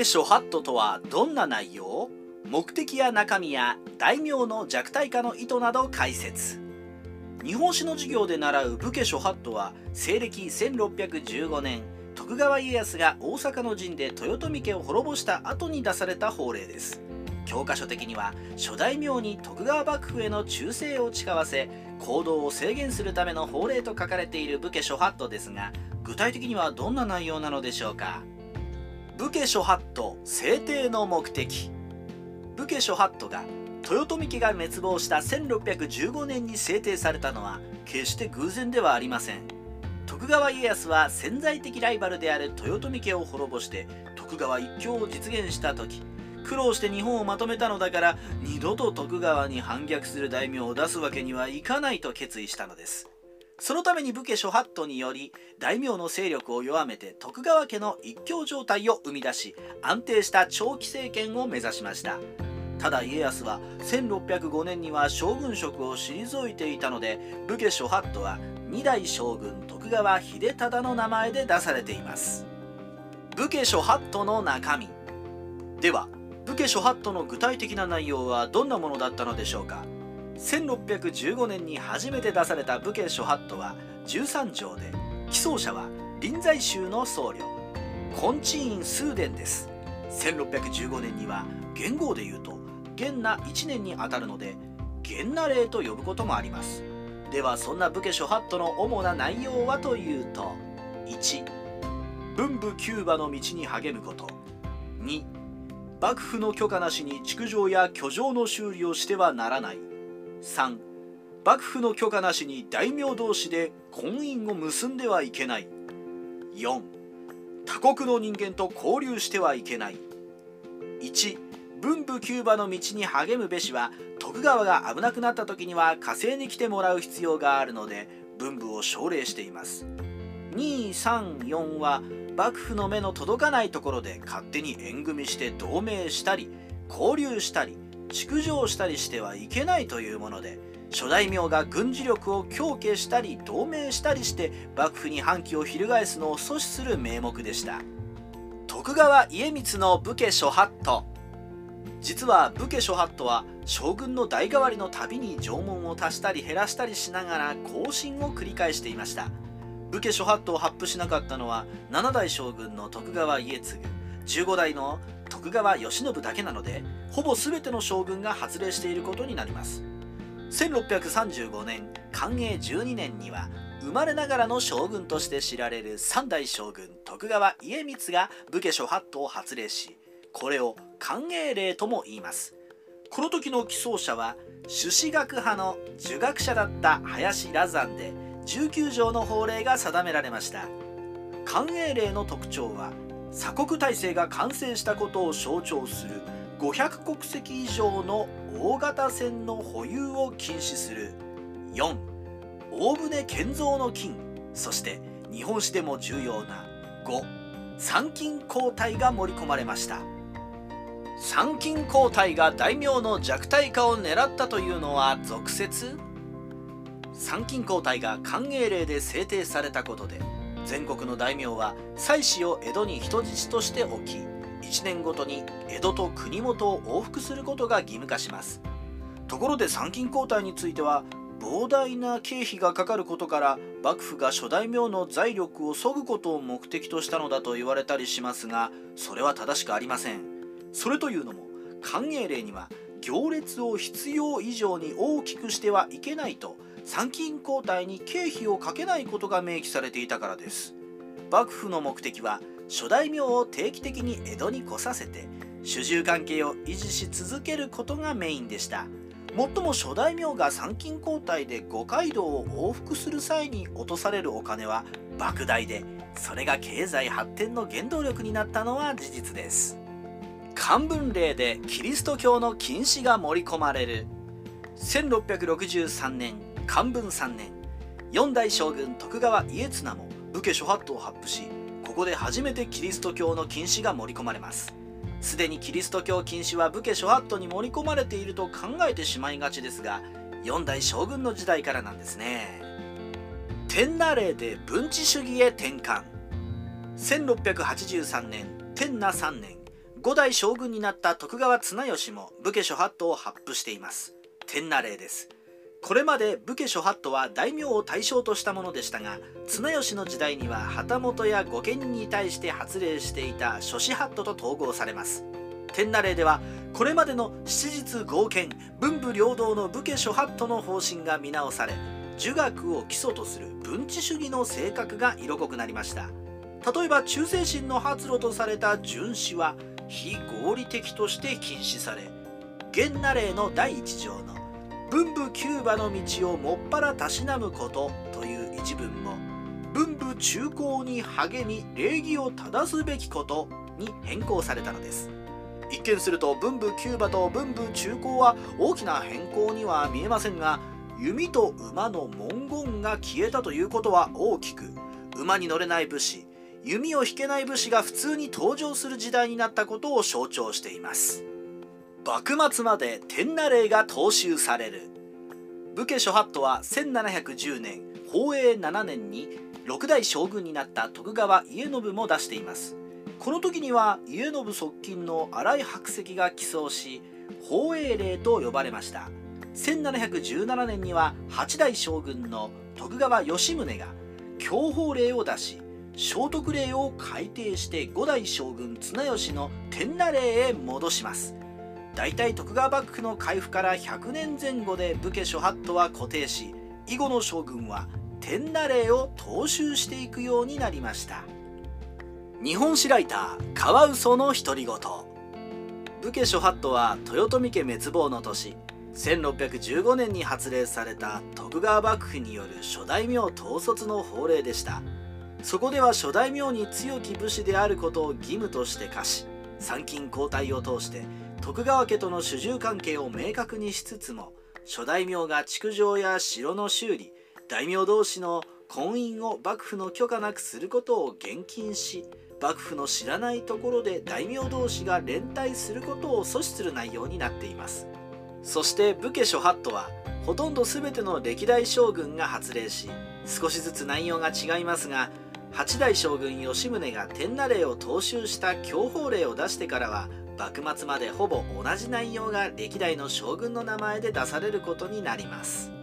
家諸法度とはどんな内容？目的や中身や大名の弱体化の意図など解説。日本史の授業で習う武家諸法度は西暦1615年徳川家康が大阪の陣で豊臣家を滅ぼした後に出された法令です。教科書的には諸大名に徳川幕府への忠誠を誓わせ行動を制限するための法令と書かれている武家諸法度ですが具体的にはどんな内容なのでしょうか？武家諸法度制定の目的。武家諸法度が豊臣家が滅亡した1615年に制定されたのは決して偶然ではありません。徳川家康は潜在的ライバルである豊臣家を滅ぼして徳川一強を実現した時苦労して日本をまとめたのだから二度と徳川に反逆する大名を出すわけにはいかないと決意したのです。そのために武家諸法度により大名の勢力を弱めて徳川家の一強状態を生み出し安定した長期政権を目指しました。ただ家康は1605年には将軍職を退いていたので武家諸法度は二代将軍徳川秀忠の名前で出されています。武家諸法度の中身。では武家諸法度の具体的な内容はどんなものだったのでしょうか？1615年に初めて出された武家諸法度は13条で起草者は臨済宗の僧侶。金地院数伝です。1615年には元号でいうと元那1年にあたるので元那令と呼ぶこともあります。ではそんな武家諸法度の主な内容はというと1文武キューバの道に励むこと。2幕府の許可なしに築城や居城の修理をしてはならない。3幕府の許可なしに大名同士で婚姻を結んではいけない。4他国の人間と交流してはいけない。1文武キューバの道に励むべしは徳川が危なくなった時には火星に来てもらう必要があるので文武を奨励しています。234は幕府の目の届かないところで勝手に縁組して同盟したり交流したり築城したりしてはいけないというもので諸大名が軍事力を強化したり同盟したりして幕府に反旗を翻すのを阻止する名目でした。徳川家光の武家諸法度。実は武家諸法度は将軍の代替わりのたびに縄文を足したり減らしたりしながら更新を繰り返していました。武家諸法度を発布しなかったのは7代将軍の徳川家継。15代の徳川慶喜だけなのでほぼ全ての将軍が発令していることになります。1635年寛永12年には生まれながらの将軍として知られる3代将軍徳川家光が武家諸法度を発令しこれを寛永令とも言います。この時の起草者は朱子学派の儒学者だった林羅山で19条の法令が定められました。寛永令の特徴は鎖国体制が完成したことを象徴する500国籍以上の大型船の保有を禁止する。4大船建造の金そして日本史でも重要な。5参勤交代が盛り込まれました。参勤交代が大名の弱体化を狙ったというのは俗説？参勤交代が寛永令で制定されたことで全国の大名は妻子を江戸に人質として置き1年ごとに江戸と国元を往復することが義務化します。ところで参勤交代については膨大な経費がかかることから幕府が諸大名の財力を削ぐことを目的としたのだと言われたりしますがそれは正しくありません。それというのも寛永令には行列を必要以上に大きくしてはいけないと参勤交代に経費をかけないことが明記されていたからです。幕府の目的は諸大名を定期的に江戸に来させて主従関係を維持し続けることがメインでした。もっとも諸大名が参勤交代で五街道を往復する際に落とされるお金は莫大でそれが経済発展の原動力になったのは事実です。漢文令でキリスト教の禁止が盛り込まれる。1663年漢文3年。四代将軍徳川家綱も武家諸法度を発布しここで初めてキリスト教の禁止が盛り込まれます。すでにキリスト教禁止は武家諸法度に盛り込まれていると考えてしまいがちですが4代将軍の時代からなんですね。天那令で文治主義へ転換。1683年天那3年五代将軍になった徳川綱吉も武家諸法度を発布しています。天那令です。これまで武家諸法度は大名を対象としたものでしたが綱吉の時代には旗本や御家人に対して発令していた諸子法度と統合されます。天那令ではこれまでの七日合憲文武両道の武家諸法度の方針が見直され儒学を基礎とする文治主義の性格が色濃くなりました。例えば忠誠心の発露とされた殉死は非合理的として禁止され元那令の第一条の文武キューバの道をもっぱらたしなむことという一文も文武中高に励み礼儀を正すべきことに変更されたのです。一見すると文武キューバと文武中高は大きな変更には見えませんが弓と馬の文言が消えたということは大きく馬に乗れない武士弓を引けない武士が普通に登場する時代になったことを象徴しています。幕末まで天那令が踏襲される。武家諸法度は1710年宝永7年に6代将軍になった徳川家信も出しています。この時には家信側近の荒井白石が起草し宝永令と呼ばれました。1717年には8代将軍の徳川吉宗が享保令を出し聖徳令を改定して5代将軍綱吉の天那令へ戻します。大体徳川幕府の開府から100年前後で武家諸法度は固定し以後の将軍は天那令を踏襲していくようになりました。日本史ライターカワウソの独り言。武家諸法度は豊臣家滅亡の年1615年に発令された徳川幕府による諸大名統率の法令でした。そこでは諸大名に強き武士であることを義務として課し参勤交代を通して徳川家との主従関係を明確にしつつも諸大名が築城や城の修理大名同士の婚姻を幕府の許可なくすることを厳禁し幕府の知らないところで大名同士が連帯することを阻止する内容になっています。そして武家諸法度はほとんど全ての歴代将軍が発令し少しずつ内容が違いますが8代将軍吉宗が天那令を踏襲した享保令を出してからは幕末までほぼ同じ内容が歴代の将軍の名前で出されることになります。